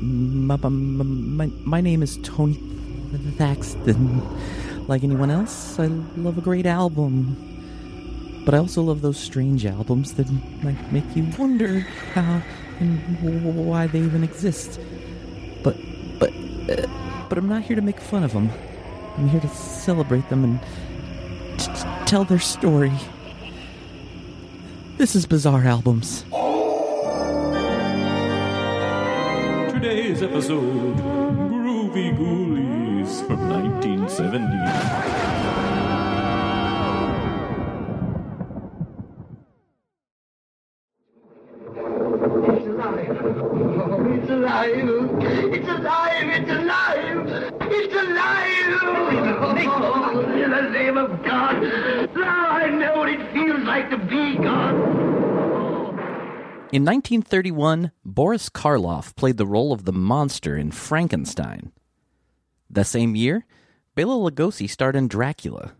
My, my, my, name is Tony Thaxton. Like anyone else, I love a great album. But I also love those strange albums that might make you wonder how and why they even exist. But, but, uh, but I'm not here to make fun of them. I'm here to celebrate them and t- t- tell their story. This is Bizarre Albums. Today's episode Groovy Ghoulies from 1970. In 1931, Boris Karloff played the role of the monster in Frankenstein. The same year, Bela Lugosi starred in Dracula.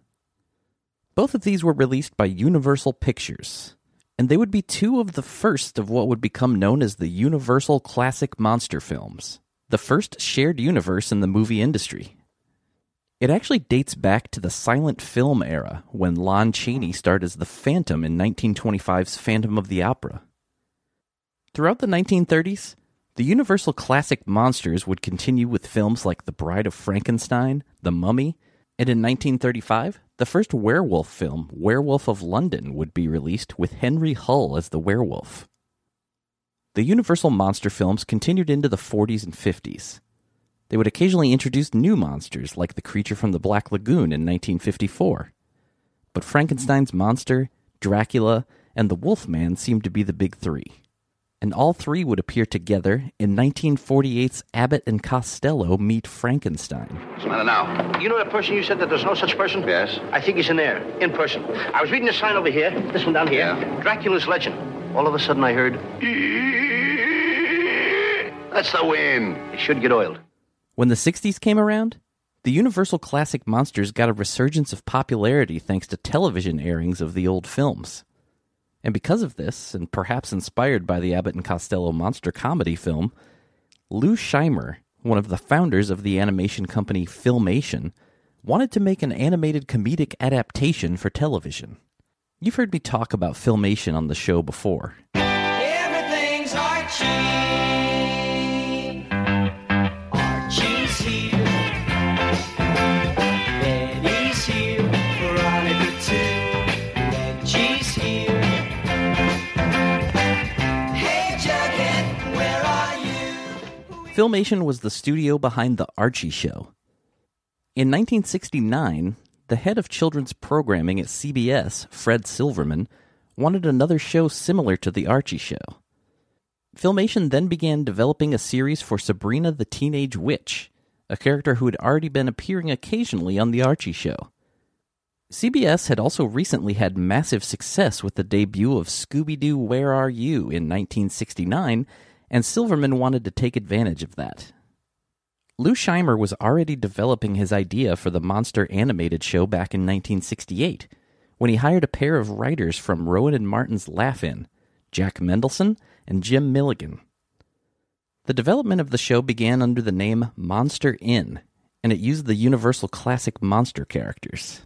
Both of these were released by Universal Pictures, and they would be two of the first of what would become known as the Universal Classic Monster films, the first shared universe in the movie industry. It actually dates back to the silent film era when Lon Chaney starred as the Phantom in 1925's Phantom of the Opera. Throughout the 1930s, the Universal classic monsters would continue with films like The Bride of Frankenstein, The Mummy, and in 1935, the first werewolf film, Werewolf of London, would be released with Henry Hull as the werewolf. The Universal monster films continued into the 40s and 50s. They would occasionally introduce new monsters like the creature from the Black Lagoon in 1954. But Frankenstein's monster, Dracula, and the Wolfman seemed to be the big three and all three would appear together in 1948's Abbott and Costello Meet Frankenstein. What's the matter now? You know that person you said that there's no such person? Yes. I think he's in there, in person. I was reading a sign over here, this one down here. Yeah. Dracula's legend. All of a sudden I heard, That's the wind. it should get oiled. When the 60s came around, the Universal Classic Monsters got a resurgence of popularity thanks to television airings of the old films. And because of this, and perhaps inspired by the Abbott and Costello monster comedy film, Lou Scheimer, one of the founders of the animation company Filmation, wanted to make an animated comedic adaptation for television. You've heard me talk about Filmation on the show before. Everything's Archie. Filmation was the studio behind The Archie Show. In 1969, the head of children's programming at CBS, Fred Silverman, wanted another show similar to The Archie Show. Filmation then began developing a series for Sabrina the Teenage Witch, a character who had already been appearing occasionally on The Archie Show. CBS had also recently had massive success with the debut of Scooby Doo Where Are You in 1969, and Silverman wanted to take advantage of that. Lou Scheimer was already developing his idea for the monster animated show back in 1968 when he hired a pair of writers from Rowan and Martin's Laugh-In, Jack Mendelsohn and Jim Milligan. The development of the show began under the name Monster Inn, and it used the Universal Classic monster characters.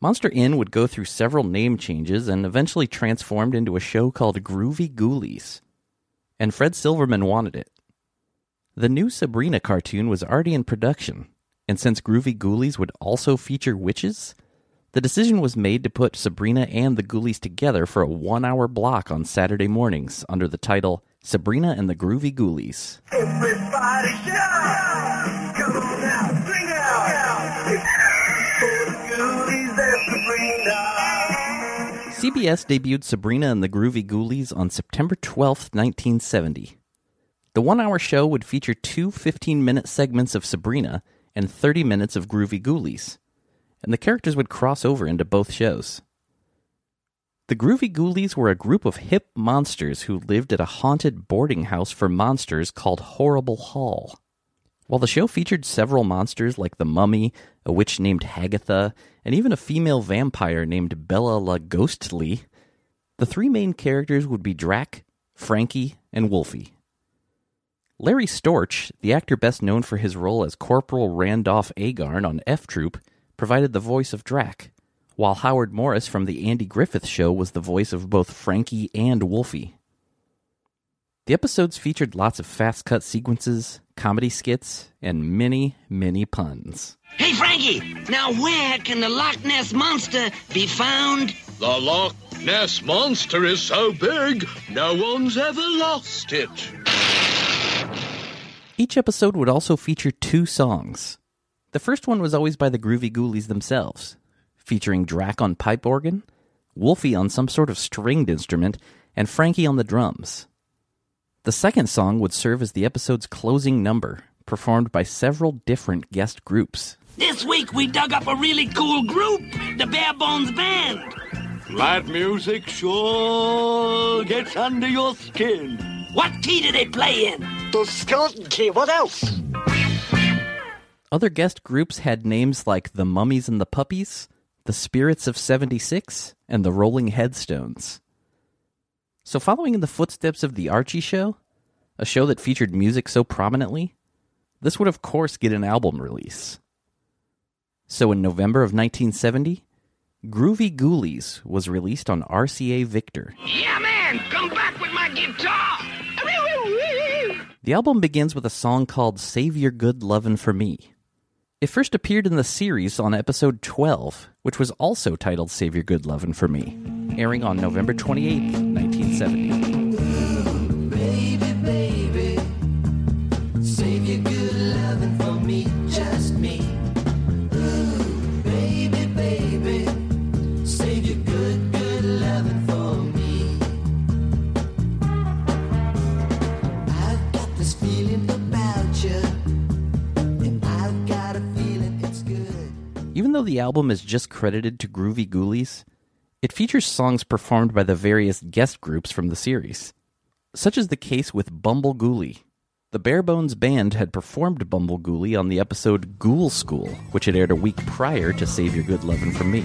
Monster Inn would go through several name changes and eventually transformed into a show called Groovy Ghoulies. And Fred Silverman wanted it. The new Sabrina cartoon was already in production, and since Groovy Ghoulies would also feature witches, the decision was made to put Sabrina and the Ghoulies together for a one hour block on Saturday mornings under the title Sabrina and the Groovy Ghoulies. Everybody shout! CBS debuted Sabrina and the Groovy Ghoulies on September 12th, 1970. The one hour show would feature two 15 minute segments of Sabrina and 30 minutes of Groovy Ghoulies, and the characters would cross over into both shows. The Groovy Ghoulies were a group of hip monsters who lived at a haunted boarding house for monsters called Horrible Hall. While the show featured several monsters like the mummy, a witch named Hagatha, and even a female vampire named Bella La Ghostly, the three main characters would be Drac, Frankie, and Wolfie. Larry Storch, the actor best known for his role as Corporal Randolph Agarn on F Troop, provided the voice of Drac, while Howard Morris from The Andy Griffith Show was the voice of both Frankie and Wolfie. The episodes featured lots of fast cut sequences, comedy skits, and many, many puns. Hey, Frankie, now where can the Loch Ness Monster be found? The Loch Ness Monster is so big, no one's ever lost it. Each episode would also feature two songs. The first one was always by the Groovy Ghoulies themselves, featuring Drac on pipe organ, Wolfie on some sort of stringed instrument, and Frankie on the drums. The second song would serve as the episode's closing number, performed by several different guest groups. This week we dug up a really cool group, the Bare Bones Band. That music sure gets under your skin. What key do they play in? The skeleton key, what else? Other guest groups had names like the Mummies and the Puppies, the Spirits of 76, and the Rolling Headstones. So, following in the footsteps of The Archie Show, a show that featured music so prominently, this would of course get an album release. So, in November of 1970, Groovy Ghoulies was released on RCA Victor. Yeah, man, come back with my guitar. The album begins with a song called Save Your Good Lovin' for Me. It first appeared in the series on episode 12, which was also titled Save Your Good Lovin' for Me, airing on November 28, 1970. Baby, baby, save your good loving for me, just me. Ooh, baby, baby, save your good, good loving for me. I've got this feeling about you, and I've got a feeling it's good. Even though the album is just credited to Groovy Ghoulies, it features songs performed by the various guest groups from the series. Such is the case with Bumble Ghoulie. The Barebones Band had performed Bumble Ghoulie on the episode Ghoul School, which had aired a week prior to Save Your Good Lovin' From Me.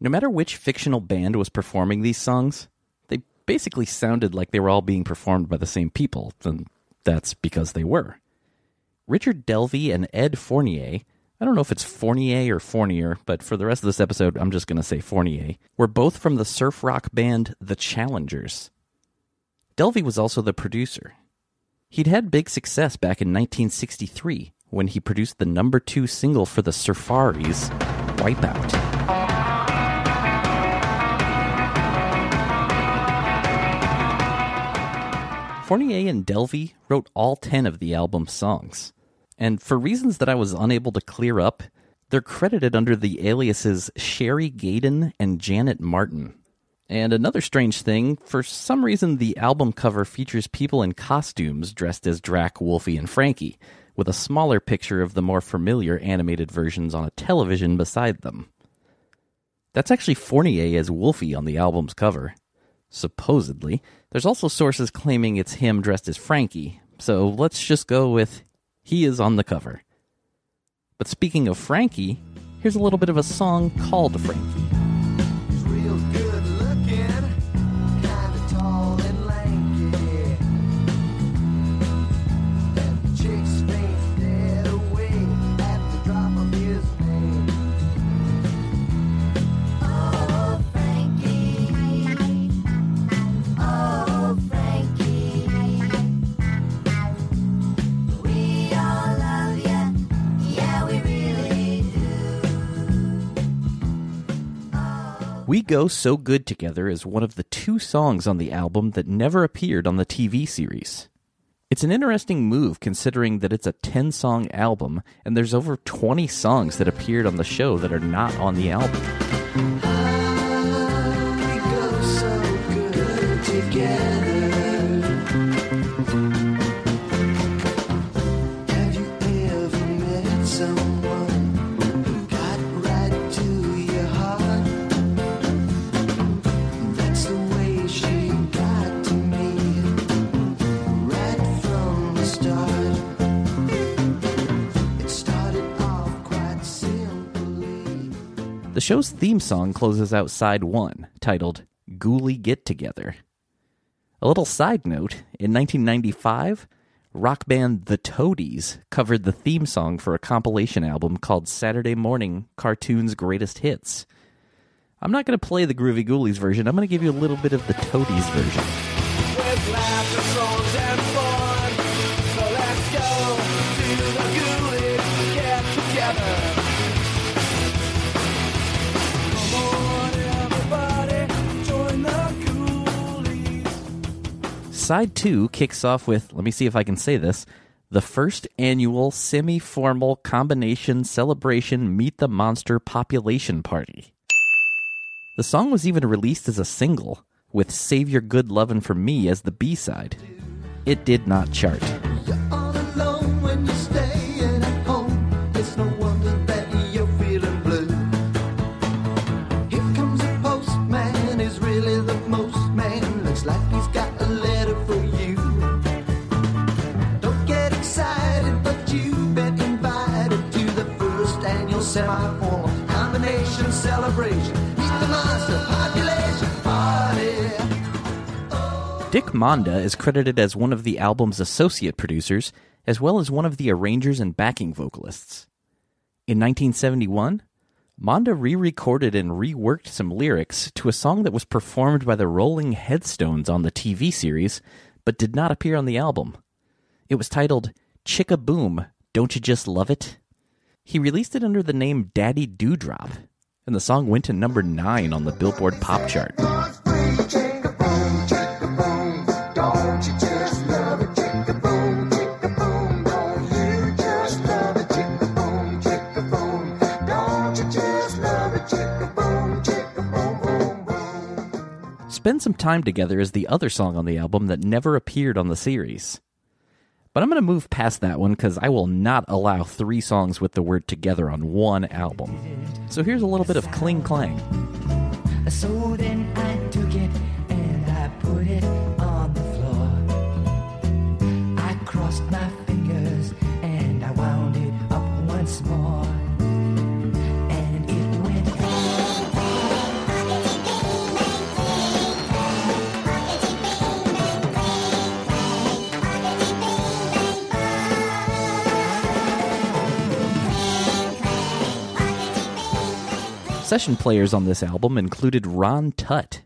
No matter which fictional band was performing these songs, they basically sounded like they were all being performed by the same people, and that's because they were. Richard Delvy and Ed Fournier, I don't know if it's Fournier or Fournier, but for the rest of this episode, I'm just going to say Fournier, were both from the surf rock band The Challengers. Delvy was also the producer. He'd had big success back in 1963 when he produced the number two single for the Surfaris, Wipeout. Fournier and Delvy wrote all 10 of the album's songs. And for reasons that I was unable to clear up, they're credited under the aliases Sherry Gaydon and Janet Martin. And another strange thing, for some reason the album cover features people in costumes dressed as Drac, Wolfie, and Frankie, with a smaller picture of the more familiar animated versions on a television beside them. That's actually Fournier as Wolfie on the album's cover. Supposedly. There's also sources claiming it's him dressed as Frankie, so let's just go with he is on the cover. But speaking of Frankie, here's a little bit of a song called Frankie. Go So Good Together is one of the two songs on the album that never appeared on the TV series. It's an interesting move considering that it's a 10 song album and there's over 20 songs that appeared on the show that are not on the album. Show's theme song closes out side one, titled Ghoulie Get Together. A little side note in 1995, rock band The Toadies covered the theme song for a compilation album called Saturday Morning Cartoons Greatest Hits. I'm not going to play the Groovy Ghoulies version, I'm going to give you a little bit of the Toadies version. Side two kicks off with, let me see if I can say this, the first annual semi formal combination celebration Meet the Monster population party. The song was even released as a single, with Save Your Good Lovin' for Me as the B side. It did not chart. Semi-formal combination celebration. Meet the monster population party. Dick Monda is credited as one of the album's associate producers, as well as one of the arrangers and backing vocalists. In 1971, Monda re recorded and reworked some lyrics to a song that was performed by the Rolling Headstones on the TV series, but did not appear on the album. It was titled Chicka Boom, Don't You Just Love It? He released it under the name Daddy Dewdrop, and the song went to number 9 on the Billboard Pop chart. Spend Some Time Together is the other song on the album that never appeared on the series. But I'm going to move past that one because I will not allow three songs with the word together on one album. So here's a little bit of Kling Clang. So Session players on this album included Ron Tutt.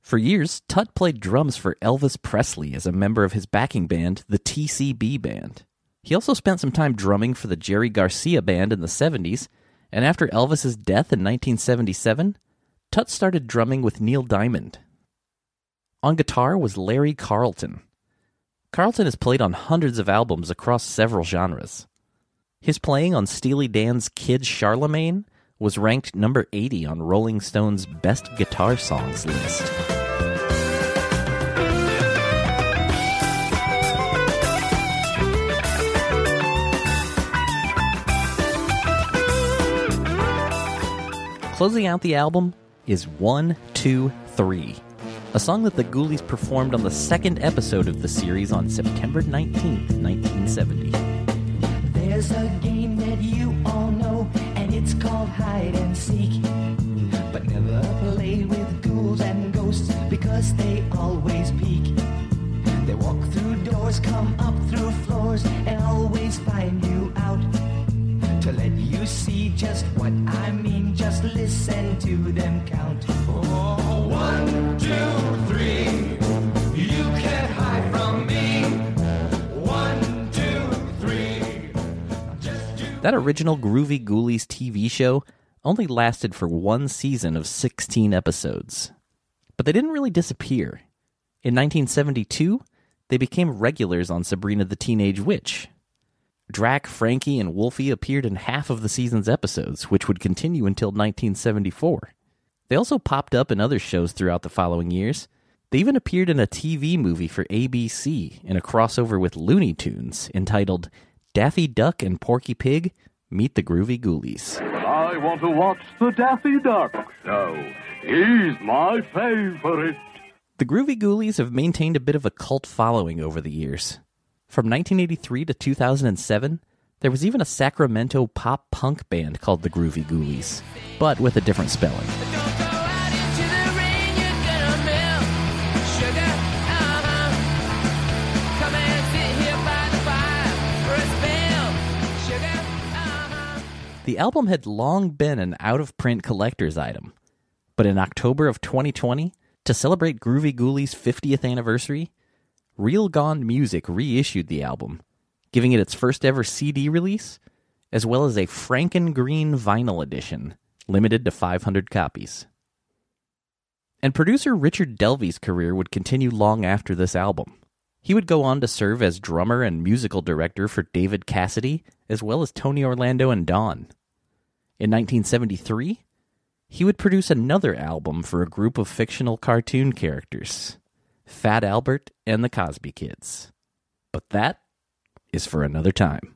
For years, Tutt played drums for Elvis Presley as a member of his backing band, the TCB Band. He also spent some time drumming for the Jerry Garcia Band in the 70s, and after Elvis's death in 1977, Tutt started drumming with Neil Diamond. On guitar was Larry Carlton. Carlton has played on hundreds of albums across several genres. His playing on Steely Dan's Kid Charlemagne was ranked number 80 on Rolling Stone's Best Guitar Songs list. Closing out the album is One, Two, Three, a song that the Ghoulies performed on the second episode of the series on September 19th, 1970. Called hide and seek. But never play with ghouls and ghosts because they always peek. They walk through doors, come up through floors, and always find you out. To let you see just what I mean, just listen to them count. Oh, one, two, three. That original Groovy Ghoulies TV show only lasted for one season of 16 episodes. But they didn't really disappear. In 1972, they became regulars on Sabrina the Teenage Witch. Drac, Frankie, and Wolfie appeared in half of the season's episodes, which would continue until 1974. They also popped up in other shows throughout the following years. They even appeared in a TV movie for ABC in a crossover with Looney Tunes entitled Daffy Duck and Porky Pig Meet the Groovy Ghoulies. I want to watch the Daffy Duck show. He's my favorite. The Groovy Ghoulies have maintained a bit of a cult following over the years. From 1983 to 2007, there was even a Sacramento pop punk band called the Groovy Ghoulies, but with a different spelling. The album had long been an out of print collector's item, but in October of 2020, to celebrate Groovy Ghoulies' 50th anniversary, Real Gone Music reissued the album, giving it its first ever CD release, as well as a Franken Green vinyl edition, limited to 500 copies. And producer Richard Delvy's career would continue long after this album. He would go on to serve as drummer and musical director for David Cassidy, as well as Tony Orlando and Dawn. In 1973, he would produce another album for a group of fictional cartoon characters, Fat Albert and the Cosby Kids. But that is for another time.